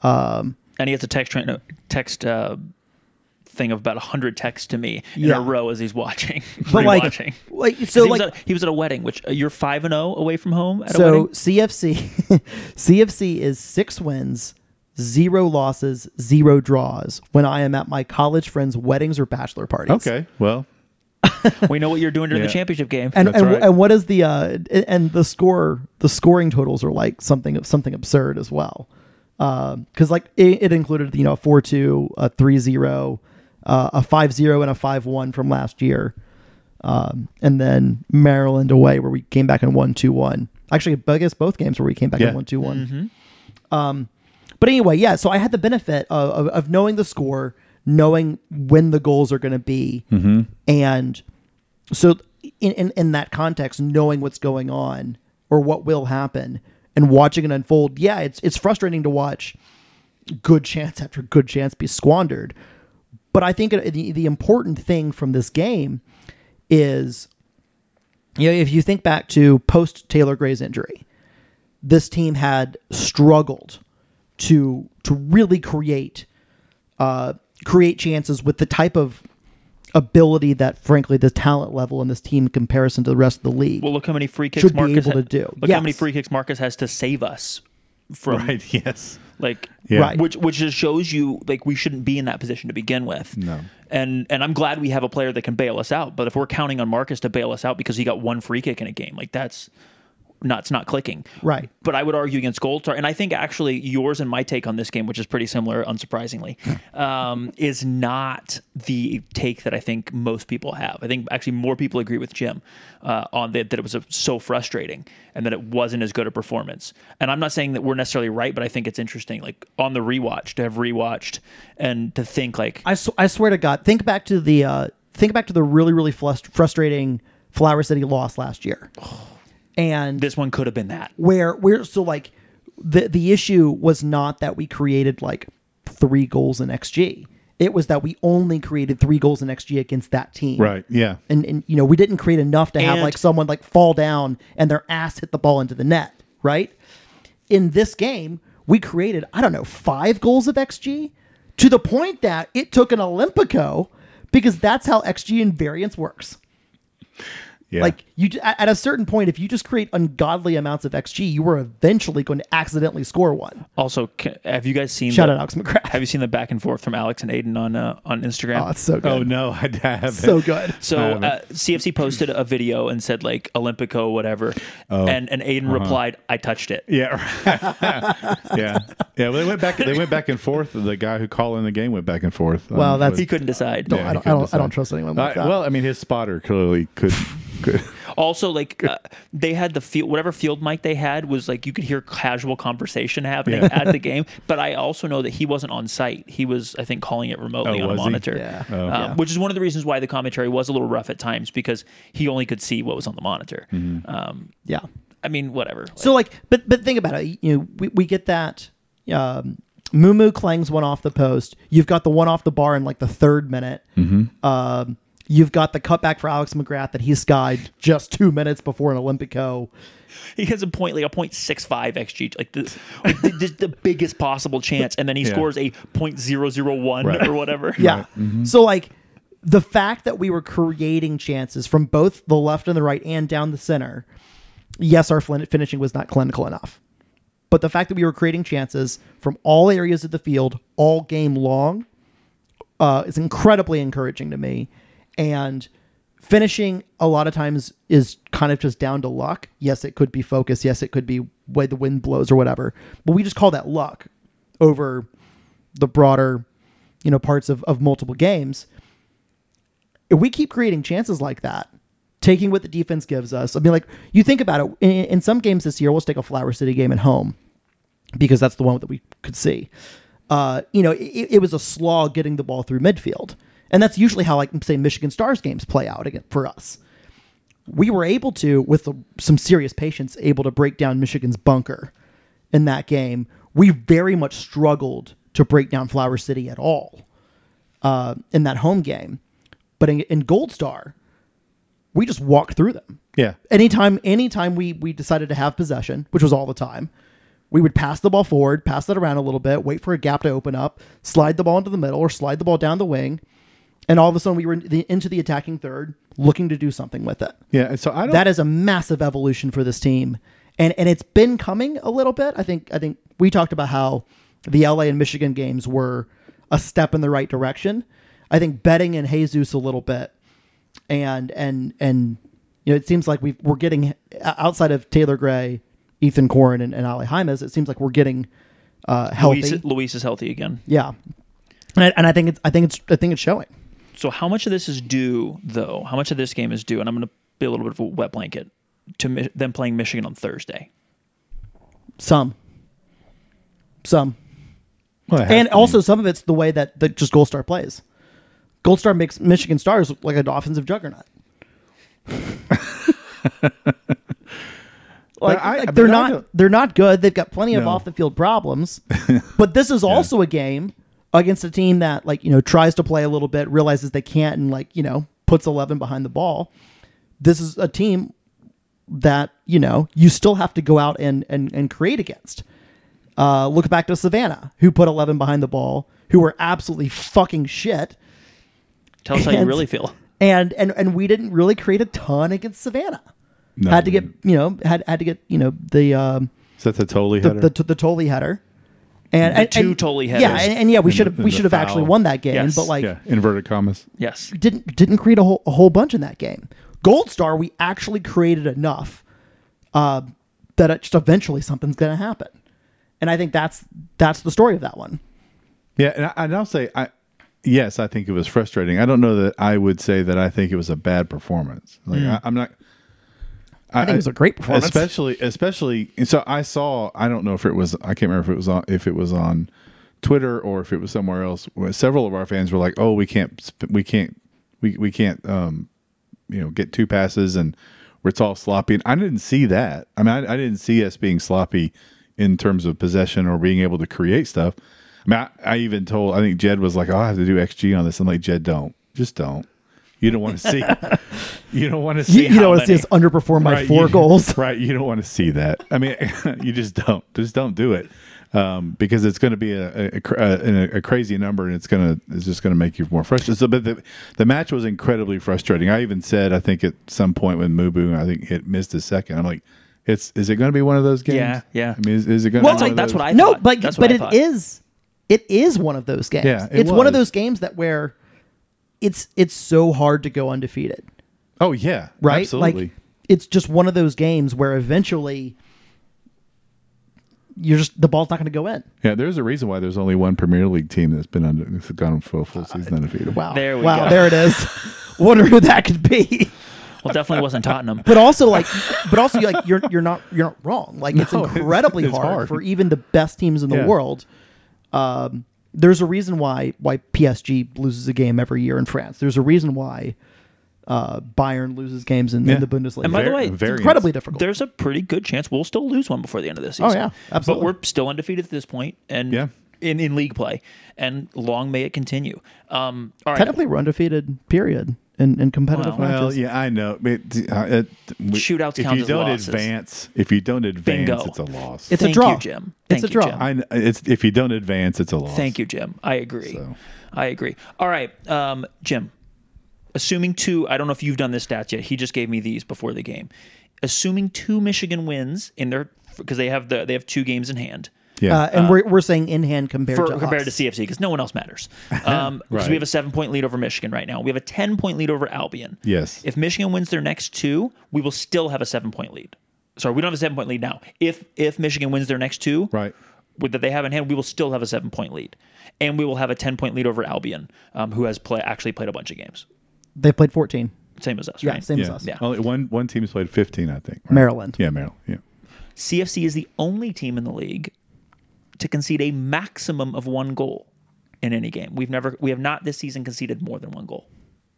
and he has a text train, text uh, thing of about hundred texts to me in Yeah. a row as he's watching. But like, rewatching. like 'Cause so he, like was at, he was at a wedding, which uh, you're five and zero away from home at a so wedding. CFC CFC is six wins, zero losses, zero draws when I am at my college friends' weddings or bachelor parties. Okay, well, We know what you're doing during the Yeah. championship game. And That's and, right. and what is the uh and the score the scoring totals are like something of something absurd as well. because like it, it included you know a four two, a three zero, uh, a five zero, and a five one from last year, um, and then Maryland away where we came back in one two one. Actually, I guess both games where we came back Yeah. in one two one. Um, but anyway, yeah. So I had the benefit of, of, of knowing the score, knowing when the goals are going to be, and so in, in in that context, knowing what's going on or what will happen and watching it unfold, yeah, it's it's frustrating to watch good chance after good chance be squandered. But I think the the important thing from this game is, you know, if you think back to post Taylor Gray's injury, this team had struggled to to really create uh, create chances with the type of ability that, frankly, the talent level in this team in comparison to the rest of the league. Well, look how many free kicks Should be Markus able ha- to do. Look how many free kicks Markus has to save us from right? Yes. Like Yeah. Right. which which just shows you like we shouldn't be in that position to begin with. No. And and I'm glad we have a player that can bail us out. But if we're counting on Markus to bail us out because he got one free kick in a game, like that's not it's not clicking. Right. But I would argue against Gold Star, and I think actually yours and my take on this game, which is pretty similar, unsurprisingly, um, is not the take that I think most people have. I think actually more people agree with Jim uh, on that that it was a, so frustrating and that it wasn't as good a performance. And I'm not saying that we're necessarily right, but I think it's interesting, like on the rewatch to have rewatched and to think like I, sw- I swear to God, think back to the uh, think back to the really really frustrating Flower City loss last year, and this one could have been that. where we're so like the the issue was not that we created like three goals in XG. It was that we only created three goals in XG against that team. Right. Yeah. And, and you know, we didn't create enough to have And- like someone like fall down and their ass hit the ball into the net, right? In this game, we created, I don't know, five goals of XG to the point that it took an Olympico because that's how XG invariance works. Yeah. Like you, at at a certain point, if you just create ungodly amounts of XG, you are eventually going to accidentally score one. Also, ca- have you guys seen? Shout the- out Alex McGrath. Have you seen the back and forth from Alex and Aiden on uh, on Instagram? Oh, it's so good. oh no, I haven't. so good. So haven't. uh, CFC posted a video and said like Olympico whatever, Oh. and and Aiden Uh-huh. replied, "I touched it." Yeah, yeah, yeah. Well, they went back. They went back and forth. The guy who called in the game went back and forth. Well, um, that's- with- He couldn't decide. Yeah, I don't, I couldn't don't, I don't trust anyone like Uh, that. well, I mean, his spotter clearly could. Could Also, like uh, they had the field, whatever field mic they had was like you could hear casual conversation happening Yeah. at the game. But I also know that he wasn't on site. He was, I think, calling it remotely Oh, on a monitor. Yeah. Oh. Um, Yeah. Which is one of the reasons why the commentary was a little rough at times because he only could see what was on the monitor. Mm-hmm. Um, yeah. I mean, whatever. So like, but but think about it. You know, we, we get that. Um, Moo clangs one off the post. You've got the one off the bar in like the third minute. Um, you've got the cutback for Alex McGrath that he skied just two minutes before an Olympico. he has a point like a point six five xg like the like the, the, the biggest possible chance and then he Yeah. scores a point zero zero one Right. or whatever Yeah. So like the fact that we were creating chances from both the left and the right and down the center. Yes, our fin- finishing was not clinical enough. But the fact that we were creating chances from all areas of the field all game long uh, is incredibly encouraging to me. And finishing a lot of times is kind of just down to luck. Yes, it could be focus. Yes, it could be way the wind blows or whatever. But we just call that luck over the broader, you know, parts of, of multiple games. If we keep creating chances like that, taking what the defense gives us, I mean, like you think about it, in, in some games this year, we'll take a Flower City game at home because that's the one that we could see. Uh, you know, it, it was a slog getting the ball through midfield, and that's usually how, like, say, Michigan Stars games play out again for us. we were able to, with some serious patience, able to break down Michigan's bunker in that game. We very much struggled to break down Flower City at all uh, in that home game. But in, in Gold Star, we just walked through them. Yeah. Anytime, anytime we we decided to have possession, which was all the time, we would pass the ball forward, pass it around a little bit, wait for a gap to open up, slide the ball into the middle, or slide the ball down the wing, and all of a sudden we were in the, into the attacking third, looking to do something with it. Yeah. So I don't. That is a massive evolution for this team, and and it's been coming a little bit. I think I think we talked about how the LA and Michigan games were a step in the right direction. I think betting in Jesus a little bit, and and and you know it seems like we we're getting outside of Taylor Gray, Ethan Corin, and, and Ali Jaimes. It seems like we're getting uh, healthy. Luis, Luis is healthy again. Yeah, and I, and I think it's I think it's I think it's showing. So how much of this is due, though? How much of this game is due? And I'm going to be a little bit of a wet blanket to mi- them playing Michigan on Thursday. Some, some, Well, and also some of it's the way that, that just Gold Star plays. Gold Star makes Michigan Stars look like an offensive juggernaut. like, I- like they're not they're not good. They've got plenty of No. off the field problems. but this is also a game against a team that like you know tries to play a little bit, realizes they can't, and like you know puts eleven behind the ball. This is a team that you know you still have to go out and and, and create against. Uh, look back to Savannah, who put 11 behind the ball, who were absolutely fucking shit, Tell us how you really feel. and and and we didn't really create a ton against Savannah. No, had to get you know had had to get you know the um Is that the Tolley the header? the, the Tolley header. And, The and two and- Tolley Yeah, and, and yeah, we should have we should have actually won that game, Yes. but like yeah. Inverted commas. Yes. didn't didn't create a whole a whole bunch in that game. Gold Star, we actually created enough uh, that it just eventually something's going to happen, and I think that's that's the story of that one. Yeah, and, I, and I'll say, I yes, I think it was frustrating. I don't know that I would say that I think it was a bad performance. Like I, I'm not. I think it was a great performance. especially especially. So I saw. I don't know if it was. I can't remember if it was on if it was on Twitter or if it was somewhere else. Several of our fans were like, "Oh, we can't. We can't. We we can't. Um, you know, get two passes and it's all sloppy." And I didn't see that. I mean, I, I didn't see us being sloppy in terms of possession or being able to create stuff. I mean, I, I even told. I think Jed was like, "Oh, I have to do XG on this." I'm like, "Jed, don't. Just don't. You don't want to see. you don't want to see. You, you don't want to see us underperform by Right, four you- goals. Right. You don't want to see that. I mean, you just don't. Just don't do it. Um, because it's going to be a, a, a, a crazy number and it's going to, it's just going to make you more frustrated. So, but the, the match was incredibly frustrating. I even said, I think at some point when Mubu, I think it missed a second. I'm like, it's, is it going to be one of those games? Yeah, yeah. I mean, is, is it going Well, to That's like that's what I thought. no, but that's but what I it thought. is it is one of those games. Yeah, it it's one of those games that where it's it's so hard to go undefeated, Oh, yeah. right? Absolutely. Like it's just one of those games where eventually you're just the ball's not going to go in. yeah. There's a reason why there's only one Premier League team that's been under, that's gone full, full season undefeated. Wow, There we wow, go. there it is. Wonder who that could be. Well, definitely wasn't Tottenham. But also like, but also like you're you're not you're not wrong. Like it's No, it's- incredibly it's hard, hard. for even the best teams in the Yeah. world. Um, there's a reason why why PSG loses a game every year in France. There's a reason why uh, Bayern loses games in, Yeah. in the Bundesliga. And by the Var- way, it's variance. incredibly difficult. There's a pretty good chance we'll still lose one before the end of this season. Oh, yeah, absolutely. But we're still undefeated at this point, and Yeah. in, in league play, and long may it continue. Um, all right, Technically, we're undefeated. Period. In, in competitive Well, Well, yeah, I know. But, uh, it, we- Shootouts if count you as don't losses. advance, if you don't advance, Bingo. it's a loss. It's a Thank draw. you, Jim. It's Thank a you, draw. Jim. I, kn- it's if you don't advance, it's a loss. Thank you, Jim. I agree. So. I agree. All right, um, Jim. Assuming two, I don't know if you've done this stats yet. He just gave me these before the game. Assuming two Michigan wins in their because they have the they have two games in hand. Yeah, Uh, and we're, we're saying in hand compared for, to compared us. to CFC because no one else matters. Um, Because we have a seven point lead over Michigan right now. We have a ten point lead over Albion. Yes. If Michigan wins their next two, we will still have a seven point lead. Sorry, we don't have a seven point lead now. If if Michigan wins their next two, right. with, that they have in hand, we will still have a seven point lead, and we will have a ten point lead over Albion, um, who has play actually played a bunch of games, They played 14. same as us. Yeah, right? same as us. Yeah. Only one one team's played 15, I think. right? Maryland. Yeah, Maryland. Yeah. CFC is the only team in the league to concede a maximum of one goal in any game. We've never we have not this season conceded more than one goal.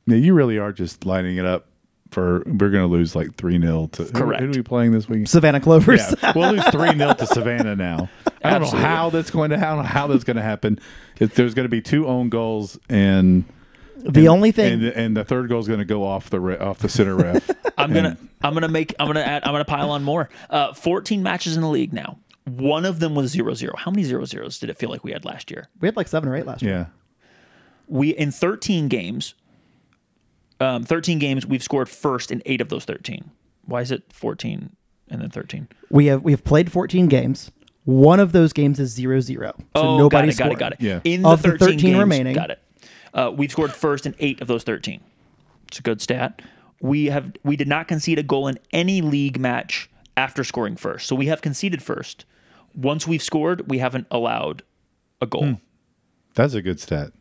Yeah, you really are just lining it up for we're going to lose like three 0 to who- Correct. Who, are we playing this week? Savannah Clovers. Yeah, we'll lose three 0 to Savannah now. I don't Absolutely. know how that's going to I don't know how that's going to happen. If there's going to be two own goals and the only thing and, and the third goal is going to go off the re, off the center ref. I'm gonna I'm gonna make I'm gonna add I'm gonna pile on more. Uh, 14 matches in the league now. One of them was 0-0. How many 0-0s did it feel like we had last year? we had like seven or eight last year. yeah. We in 13 games, um, 13 games we've scored first in eight of those 13. Why is it 14 and then 13? We have we have played 14 games. One of those games is 0-0. So oh, nobody got it, scored. got it, got it. Yeah. In Of the the 13, 13 games, remaining. got it. Uh, we've scored first in eight of those 13. It's a good stat. We have we did not concede a goal in any league match after scoring first. So we have conceded first. Once we've scored, we haven't allowed a goal. Hmm. That's a good stat.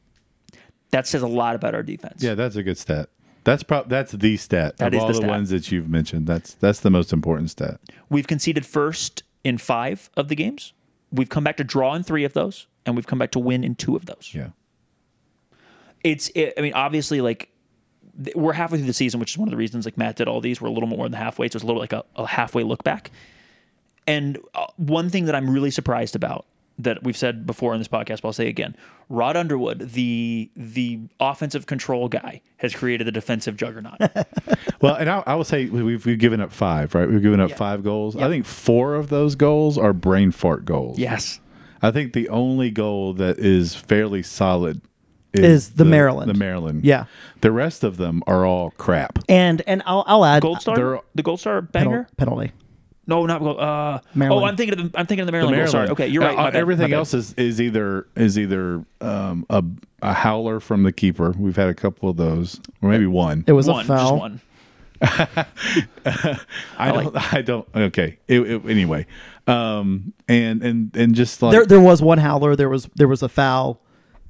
That says a lot about our defense. Yeah, that's a good stat. That's prob that's the stat That of all the the, ones that you've mentioned. That's that's the most important stat. We've conceded first in five of the games. We've come back to draw in three of those, and we've come back to win in two of those. Yeah. It's, it, I mean, obviously, like we're halfway through the season, which is one of the reasons like Matt did all these. We're a little more than halfway, so it's a little like a, a halfway look back. And uh, one thing that I'm really surprised about that we've said before in this podcast, but I'll say again: Rod Underwood, the the offensive control guy, has created a defensive juggernaut. Well, and I, I will say we've, we've given up five, right? We've given up Yeah. five goals. I think four of those goals are brain fart goals. yes, I think the only goal that is fairly solid is, Is the Maryland. The Maryland. Yeah. The rest of them are all crap. And and I'll I'll add Gold Star, They're- the Gold Star penal- banger. penalty. No, not gold. Uh, Maryland. Oh, I'm thinking of the, I'm thinking of the The Maryland. goal. Sorry. Okay, you're right. Uh, everything else is, is either is either um, a a howler from the keeper. We've had a couple of those, or maybe one. It was one, a foul. just one. I don't. I don't. Okay. It, it- anyway, um, and and and just like There there was one howler. There was there was a foul.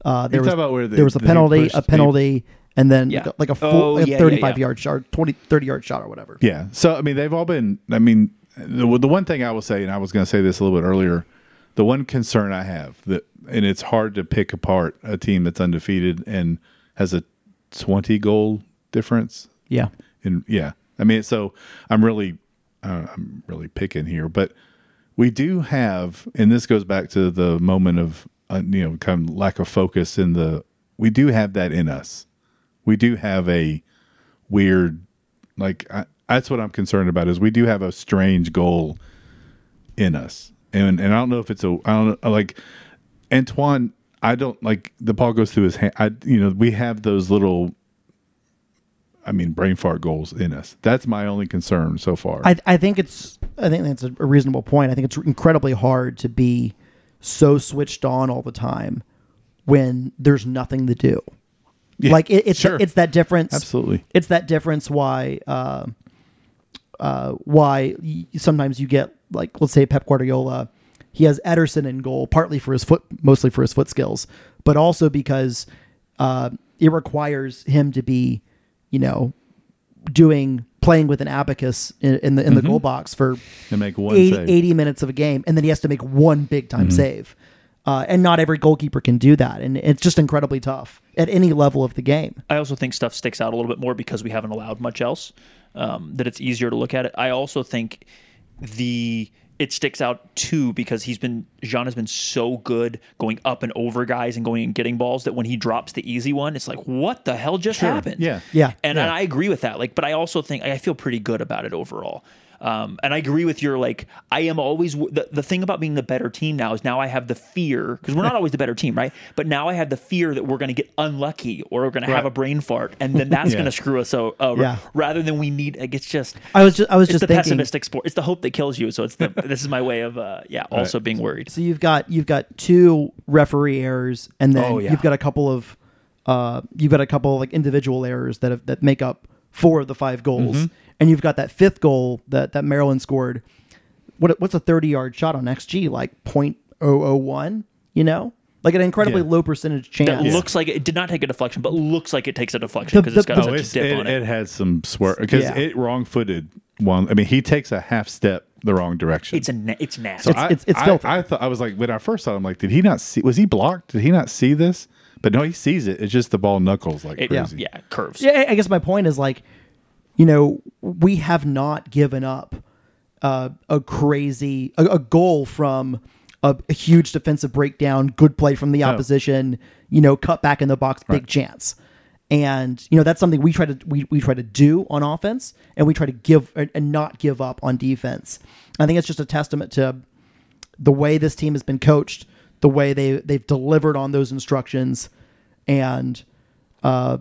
Uh, there was about where the- there was a penalty, pushed a the- penalty, and then Yeah. like a full Oh, like yeah, a yeah, 35 yeah. yard shot, 20 30 yard shot or whatever. Yeah. So I mean, they've all been. I mean, the, the one thing I will say, and I was going to say this a little bit earlier, the one concern I have that, and it's hard to pick apart a team that's undefeated and has a twenty goal difference. Yeah. And yeah, I mean, so I'm really, uh, I'm really picking here, but we do have, and this goes back to the moment of, uh, you know, kind of lack of focus in the. We do have that in us. We do have a weird, like I, that's what I'm concerned about. Is we do have a strange goal in us, and and I don't know if it's a, I don't know, like Antoine. I don't like the ball goes through his hand. I, you know, we have those little I mean, brain fart goals in us. That's my only concern so far. I, I think it's I think that's a, reasonable point. I think it's incredibly hard to be so switched on all the time when there's nothing to do. Yeah, like it, it's sure. it's that difference. Absolutely. it's that difference why uh, uh, why sometimes you get like let's say Pep Guardiola, he has Ederson in goal partly for his foot, mostly for his foot skills, but also because uh, it requires him to be, you know, doing playing with an abacus in, in the in the goal box for And make one eight- save. 80 minutes of a game, and then he has to make one big time save. Uh, and not every goalkeeper can do that, and it's just incredibly tough at any level of the game. I also think stuff sticks out a little bit more because we haven't allowed much else. Um, that it's easier to look at it. I also think the it sticks out too because he's been Jean has been so good going up and over guys and going and getting balls that when he drops the easy one, it's like what the hell just Sure. happened? Yeah. Yeah. and, and I agree with that. Like, but I also think I feel pretty good about it overall. Um, and I agree with your like. I am always the, the thing about being the better team now is now I have the fear because we're not always the better team, right? But now I have the fear that we're going to get unlucky or we're going to have a brain fart, and then that's Yeah. going to screw us over. Yeah. Rather than we need like it's just I was just I was it's just the thinking. pessimistic sport. It's the hope that kills you. So it's the this is my way of uh yeah also being worried. So you've got you've got two referee errors, and then Oh, yeah. you've got a couple of uh, you've got a couple of like individual errors that have, that make up four of the five goals, Mm-hmm. And you've got that fifth goal that that Maryland scored. What what's a thirty yard shot on XG like 0.001? You know, like an incredibly Yeah. low percentage chance. That looks like it, it did not take a deflection, but looks like it takes a deflection because it's got the- Oh, such it's, a dip it, on it. it had some swerve because Yeah. it wrong footed one. I mean, he takes a half step the wrong direction. It's a na- it's nasty. It's- I, it's I, filthy. I thought I was like when I first saw him, like, did he not see? Was he blocked? Did he not see this? But no, he sees it. It's just the ball knuckles like It- crazy. yeah, curves. Yeah, I guess my point is like you know, we have not given up uh, a crazy a, a goal from a, a huge defensive breakdown, good play from the opposition, you know, cut back in the box, big chance. And you know that's something we try to we, we try to do on offense, and we try to give and not give up on defense. I think it's just a testament to the way this team has been coached, the way they they've delivered on those instructions, and uh,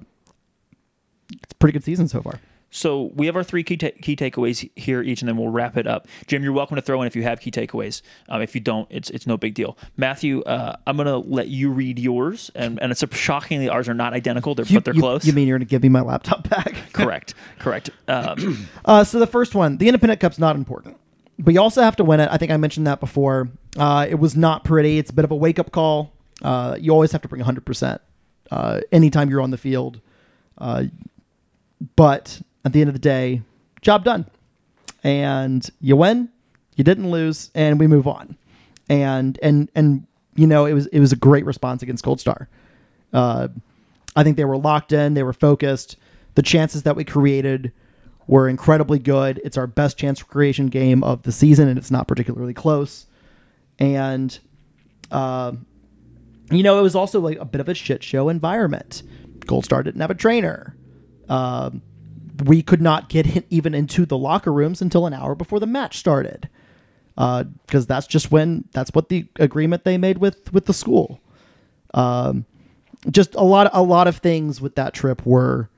it's a pretty good season so far. So we have our three key, ta- key takeaways here each, and then we'll wrap it up. Jim, you're welcome to throw in if you have key takeaways. Um, if you don't, it's it's no big deal. Matthew, uh, I'm gonna let you read yours, and, and it's a, shockingly ours are not identical, they're, but they're you, close. You mean you're going to give me my laptop back? correct? Correct. Um, Uh, so the first one, the Independent Cup's not important, but you also have to win it. I think I mentioned that before. Uh, it was not pretty. It's a bit of a wake up call. Uh, you always have to bring 100 percent uh, anytime you're on the field. Uh, but at the end of the day, job done, and you win. You didn't lose, and we move on. And and and you know it was it was a great response against Gold Star. Uh, I think they were locked in. They were focused. The chances that we created were incredibly good. It's our best chance creation game of the season, and it's not particularly close. And, uh, you know, it was also like a bit of a shit show environment. Gold Star didn't have a trainer. Um we could not get even into the locker rooms until an hour before the match started, because that's just when that's what the agreement they made with with the school. Um, just a lot a lot of things with that trip were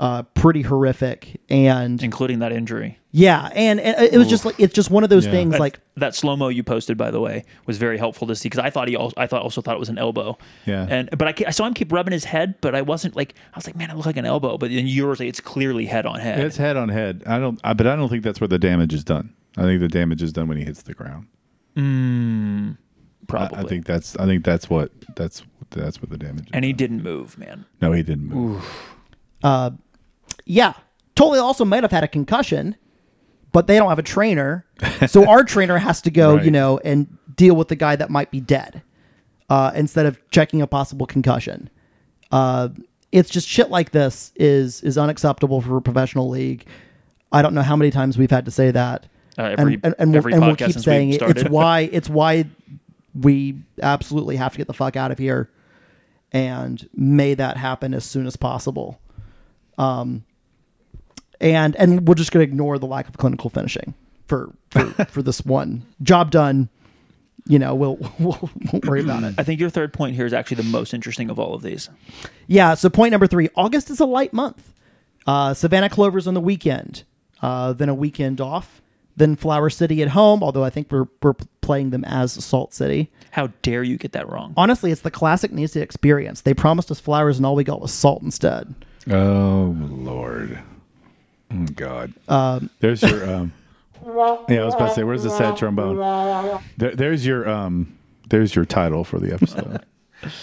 uh, pretty horrific, and including that injury. yeah, and, and uh, it was just like it's just one of those Yeah. things That, like that slow mo you posted, by the way, was very helpful to see because I thought he also, I thought also thought it was an elbow. Yeah. And but I, I saw him keep rubbing his head, but I wasn't like I was like, man, it looked like an elbow. But then yours, like, it's clearly head on head. It's head on head. I don't, I, but I don't think that's where the damage is done. I think the damage is done when he hits the ground. Mm, I, probably. I think that's, I think that's what, that's, that's what the damage. Is and he done. didn't move, man. No, he didn't move. Uh, yeah, totally also might have had a concussion, but they don't have a trainer. so our trainer has to go, you know, and deal with the guy that might be dead uh, instead of checking a possible concussion. Uh, it's just shit like this is is unacceptable for a professional league. I don't know how many times we've had to say that, Uh, every- and, and, and, we'll, and we'll keep saying it. It's why it's why we absolutely have to get the fuck out of here and may that happen as soon as possible. Um, and and we're just going to ignore the lack of clinical finishing for for, for this one job done. You know, we'll we'll, we'll worry about it. I think your third point here is actually the most interesting of all of these. Yeah. So point number three: August is a light month. Uh, Savannah Clovers on the weekend, uh, then a weekend off, then Flower City at home. Although I think we're we're playing them as Salt City. How dare you get that wrong? Honestly, it's the classic NISA experience. They promised us flowers, and all we got was salt instead. Oh Lord. Oh God. there's your um Yeah, I was about to say, where's the sad trombone? There, there's your um there's your title for the episode.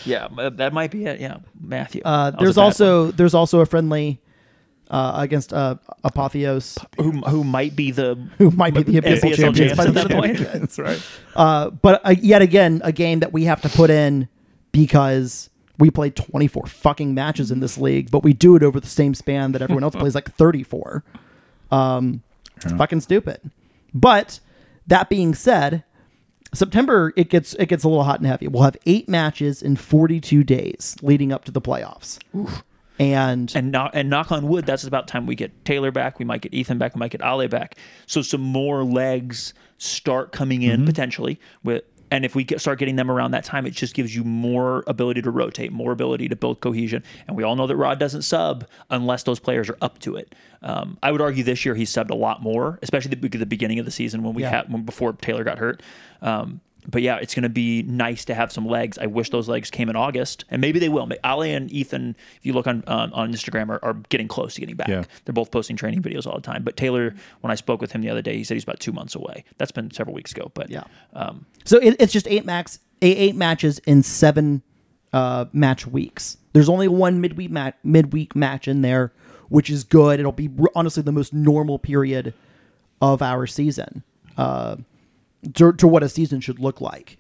Yeah, that might be it. Yeah, Matthew. Uh, there's a bad also there's also a friendly uh, against uh, Apotheos, one. who who might be the who might be the NPSL NPSL champions by the champs at end of that point. That's right. Uh, but uh, yet again, a game that we have to put in because we play 24 fucking matches in this league, but we do it over the same span that everyone else plays like 34. Um, it's fucking stupid. But that being said, September it gets it gets a little hot and heavy. We'll have eight matches in 42 days leading up to the playoffs. And and knock and knock on wood, that's about time we get Taylor back. We might get Ethan back. We might get Ale back. So some more legs start coming in potentially with. And if we get, start getting them around that time, it just gives you more ability to rotate, more ability to build cohesion. And we all know that Rod doesn't sub unless those players are up to it. Um, I would argue this year he subbed a lot more, especially the, the beginning of the season when we Yeah. had when before Taylor got hurt. Um, but yeah, it's going to be nice to have some legs. I wish those legs came in August, and maybe they will. Ali and Ethan, if you look on um, on Instagram, are, are getting close to getting back. Yeah. They're both posting training videos all the time. But Taylor, when I spoke with him the other day, he said he's about two months away. That's been several weeks ago. But Yeah. um, So it, it's just eight max, eight, eight matches in seven uh, match weeks. There's only one midweek ma- midweek match in there, which is good. It'll be honestly the most normal period of our season uh, to, to what a season should look like.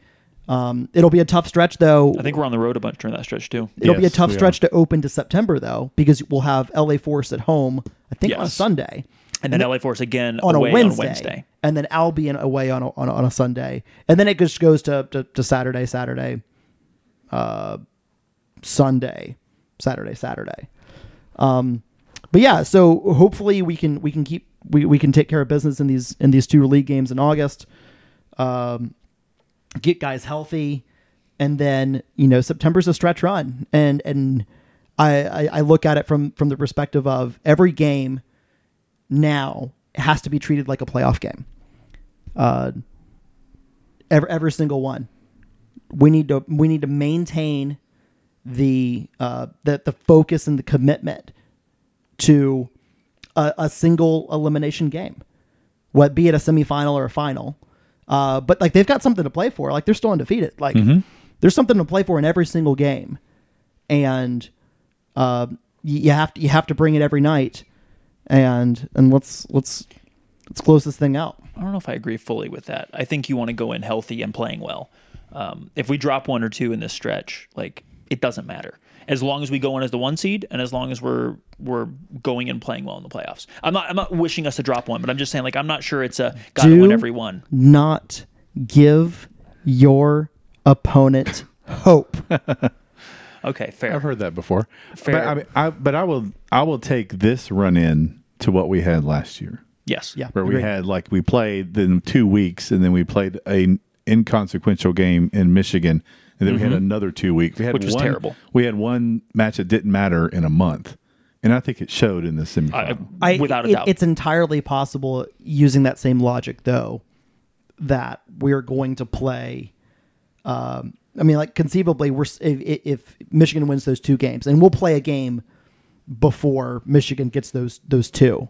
Um, it'll be a tough stretch though. I think we're on the road a bunch during that stretch too. It'll be a tough we are. stretch to open to September though, because we'll have LA Force at home. I think on a Sunday And then LA Force again on away a Wednesday, on Wednesday. and then Albion away on a, on a, on a Sunday, and then it just goes to, to, to Saturday, Saturday, uh, Sunday, Saturday, Saturday. Um, but yeah, so hopefully we can we can keep we, we can take care of business in these in these two league games in August. Um, get guys healthy, and then you know September's a stretch run, and and I, I I look at it from from the perspective of every game now has to be treated like a playoff game. Uh, every every single one. We need to we need to maintain the uh, the the focus and the commitment to a, a single elimination game, what be it a semifinal or a final. Uh, but like they've got something to play for. Like they're still undefeated. Like there's something to play for in every single game, and uh, you, you have to you have to bring it every night. And and let's let's let's close this thing out. I don't know if I agree fully with that. I think you want to go in healthy and playing well. Um, if we drop one or two in this stretch, like it doesn't matter as long as we go in as the one seed and as long as we're we're going and playing well in the playoffs. I'm not I'm not wishing us to drop one, but I'm just saying like I'm not sure it's a got to Do- win every one. Not give your opponent hope. Okay, fair. I've heard that before. Fair. But I, mean, I but I will I will take this run in to what we had last year, yes. Yeah. where we had like we played then two weeks, and then we played a inconsequential game in Michigan, and then we had another two weeks. We had Mm-hmm. Which was one, terrible. We had one match that didn't matter in a month, and I think it showed in the semifinal. I, I, without a it- doubt. It's entirely possible using that same logic, though, that we're going to play. Um, I mean, like conceivably, we're if, if Michigan wins those two games, and we'll play a game before Michigan gets those those two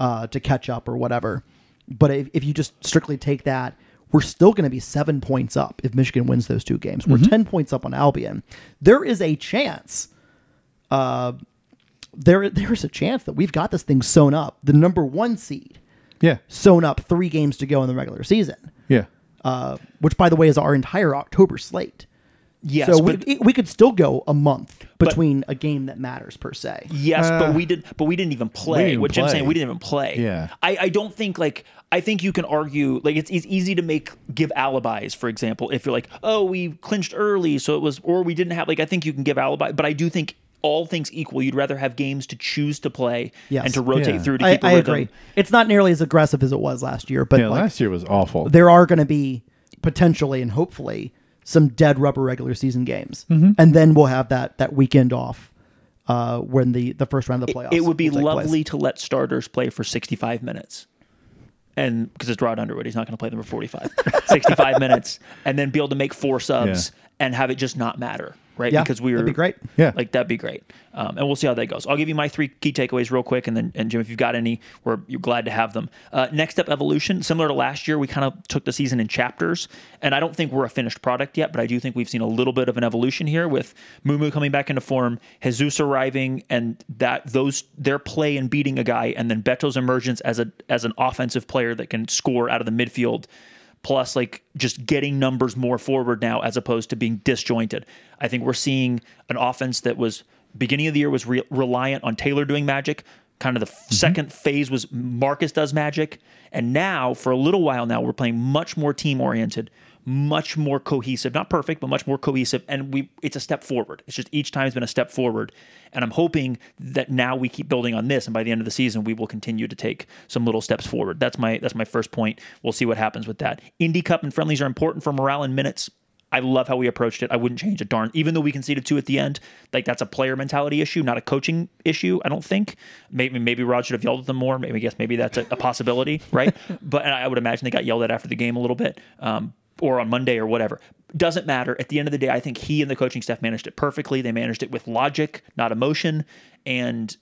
uh, to catch up or whatever. But if, if you just strictly take that, we're still going to be seven points up if Michigan wins those two games. We're ten points up on Albion. There is a chance there there's a chance that we've got this thing sewn up, the number one seed, yeah, sewn up three games to go in the regular season, yeah. uh, which by the way is our entire October slate. Yes, so we, but we could still go a month between a game that matters per se. Yes, Uh, but we did, but we didn't even play. didn't What Jim's play. saying, we didn't even play. Yeah. I, I don't think like I think you can argue like it's, it's easy to make give alibis. For example, if you're like, oh, we clinched early, so it was, or we didn't have like I think you can give alibi, but I do think all things equal, you'd rather have games to choose to play Yes. and to rotate Yeah. through to I, keep a I rhythm. agree. It's not nearly as aggressive as it was last year, but Yeah, like, last year was awful. there are going to be potentially and hopefully some dead rubber regular season games, Mm-hmm. and then we'll have that that weekend off uh, when the the first round of the playoffs. It would be will take place. lovely to let starters play for 65 minutes. And because it's Rod Underwood, he's not going to play them for 45. 65 minutes and then be able to make four subs and have it just not matter, right? Yeah, because we were that'd be great. Yeah. Like that'd be great. Um, and we'll see how that goes. I'll give you my three key takeaways real quick and then and Jim if you've got any, we're you're glad to have them. Uh, next up evolution, similar to last year, we kind of took the season in chapters and I don't think we're a finished product yet, but I do think we've seen a little bit of an evolution here with Mumu coming back into form, Jesus arriving and that those their play and beating a guy and then Beto's emergence as a as an offensive player that can score out of the midfield plus like just getting numbers more forward now as opposed to being disjointed. I think we're seeing an offense that was beginning of the year was re- reliant on Taylor doing magic. Kind of the f- mm-hmm. second phase was Markus does magic, and now for a little while now we're playing much more team oriented, much more cohesive. Not perfect, but much more cohesive, and we it's a step forward. It's just each time has been a step forward, and I'm hoping that now we keep building on this, and by the end of the season we will continue to take some little steps forward. That's my that's my first point. We'll see what happens with that. Indy Cup and friendlies are important for morale and minutes. I love how we approached it. I wouldn't change a darn. Even though we conceded two at the end, like that's a player mentality issue, not a coaching issue. I don't think. Maybe maybe Rod should have yelled at them more. Maybe I guess maybe that's a, a possibility, right? but I would imagine they got yelled at after the game a little bit, um, or on Monday or whatever. Doesn't matter. At the end of the day, I think he and the coaching staff managed it perfectly. They managed it with logic, not emotion, and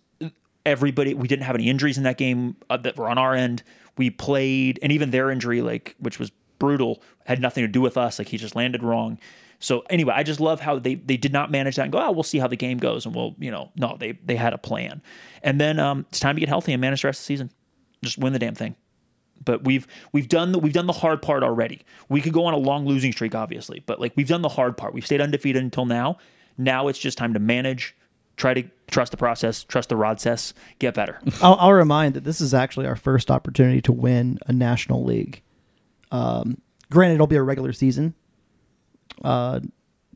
everybody we didn't have any injuries in that game uh, that were on our end. We played and even their injury like which was brutal had nothing to do with us. Like he just landed wrong. So anyway i just love how they they did not manage that and go oh we'll see how the game goes and we'll you know no they they had a plan. And then um it's time to get healthy and manage the rest of the season. Just win the damn thing But we've we've done the, we've done the hard part already. We could go on a long losing streak, obviously, but like we've done the hard part. We've stayed undefeated until now. Now it's just time to manage, try to trust the process, trust the process, get better. I'll, I'll remind that this is actually our first opportunity to win a national league. Um, granted, it'll be a regular season uh,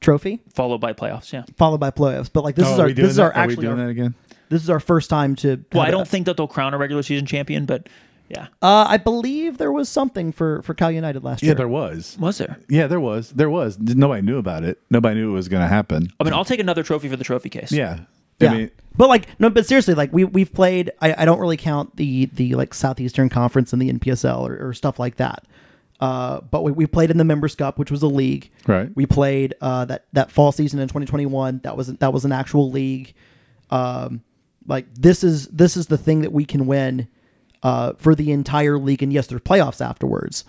trophy Followed by playoffs. Yeah. followed by playoffs, but like this Oh, is our this is our that? Are we actually doing our, that again? this is our first time to. Well, I don't it. think that they'll crown a regular season champion, but yeah, Uh, I believe there was something for for Cal United last year. Yeah, there was. was there? Yeah, there was. There was. Nobody knew about it. Nobody knew it was going to happen. I mean, I'll take another trophy for the trophy case. Yeah. Yeah. I mean, but like no, but seriously, like we we've played. I, I don't really count the the like Southeastern Conference and the NPSL or, or stuff like that. Uh, but we, we played in the Members Cup, which was a league. Right. We played uh, that that fall season in 2021. That was that was an actual league. Um, like this is this is the thing that we can win uh, for the entire league. And yes, there's playoffs afterwards.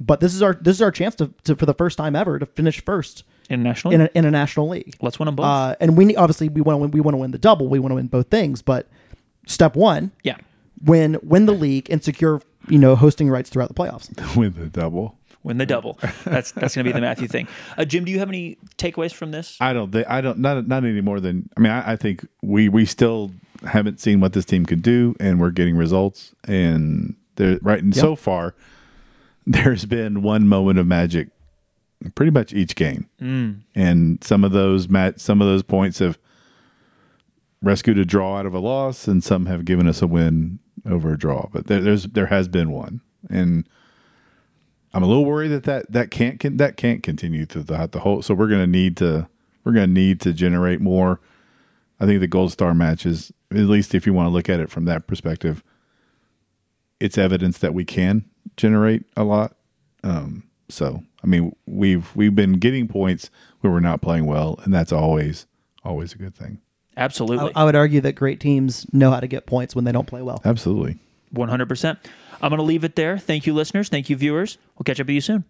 But this is our this is our chance to, to for the first time ever to finish first International. in a, in a national league. Let's win them both. Uh, and we obviously we want to win. We want to win the double. We want to win both things. But step one, yeah. win win the league and secure you know hosting rights throughout the playoffs. win the double. Win the double. That's that's going to be the Matthew thing. Uh, Jim, do you have any takeaways from this? I don't think I don't not not any more than I mean I, I think we we still haven't seen what this team could do and we're getting results. And there right and so far there's been one moment of magic pretty much each game. Mm. And some of those mat some of those points have rescued a draw out of a loss and some have given us a win over a draw. But there, there's there has been one. And I'm a little worried that that, that can't can, that can't continue through the, the whole. So we're going to need to we're going to need to generate more. I think the Gold Star matches, at least if you want to look at it from that perspective, it's evidence that we can generate a lot. Um, so I mean, we've we've been getting points where we're not playing well, and that's always always a good thing. Absolutely. I, I would argue that great teams know how to get points when they don't play well. Absolutely. 100%. I'm going to leave it there. Thank you, listeners. Thank you, viewers. We'll catch up with you soon.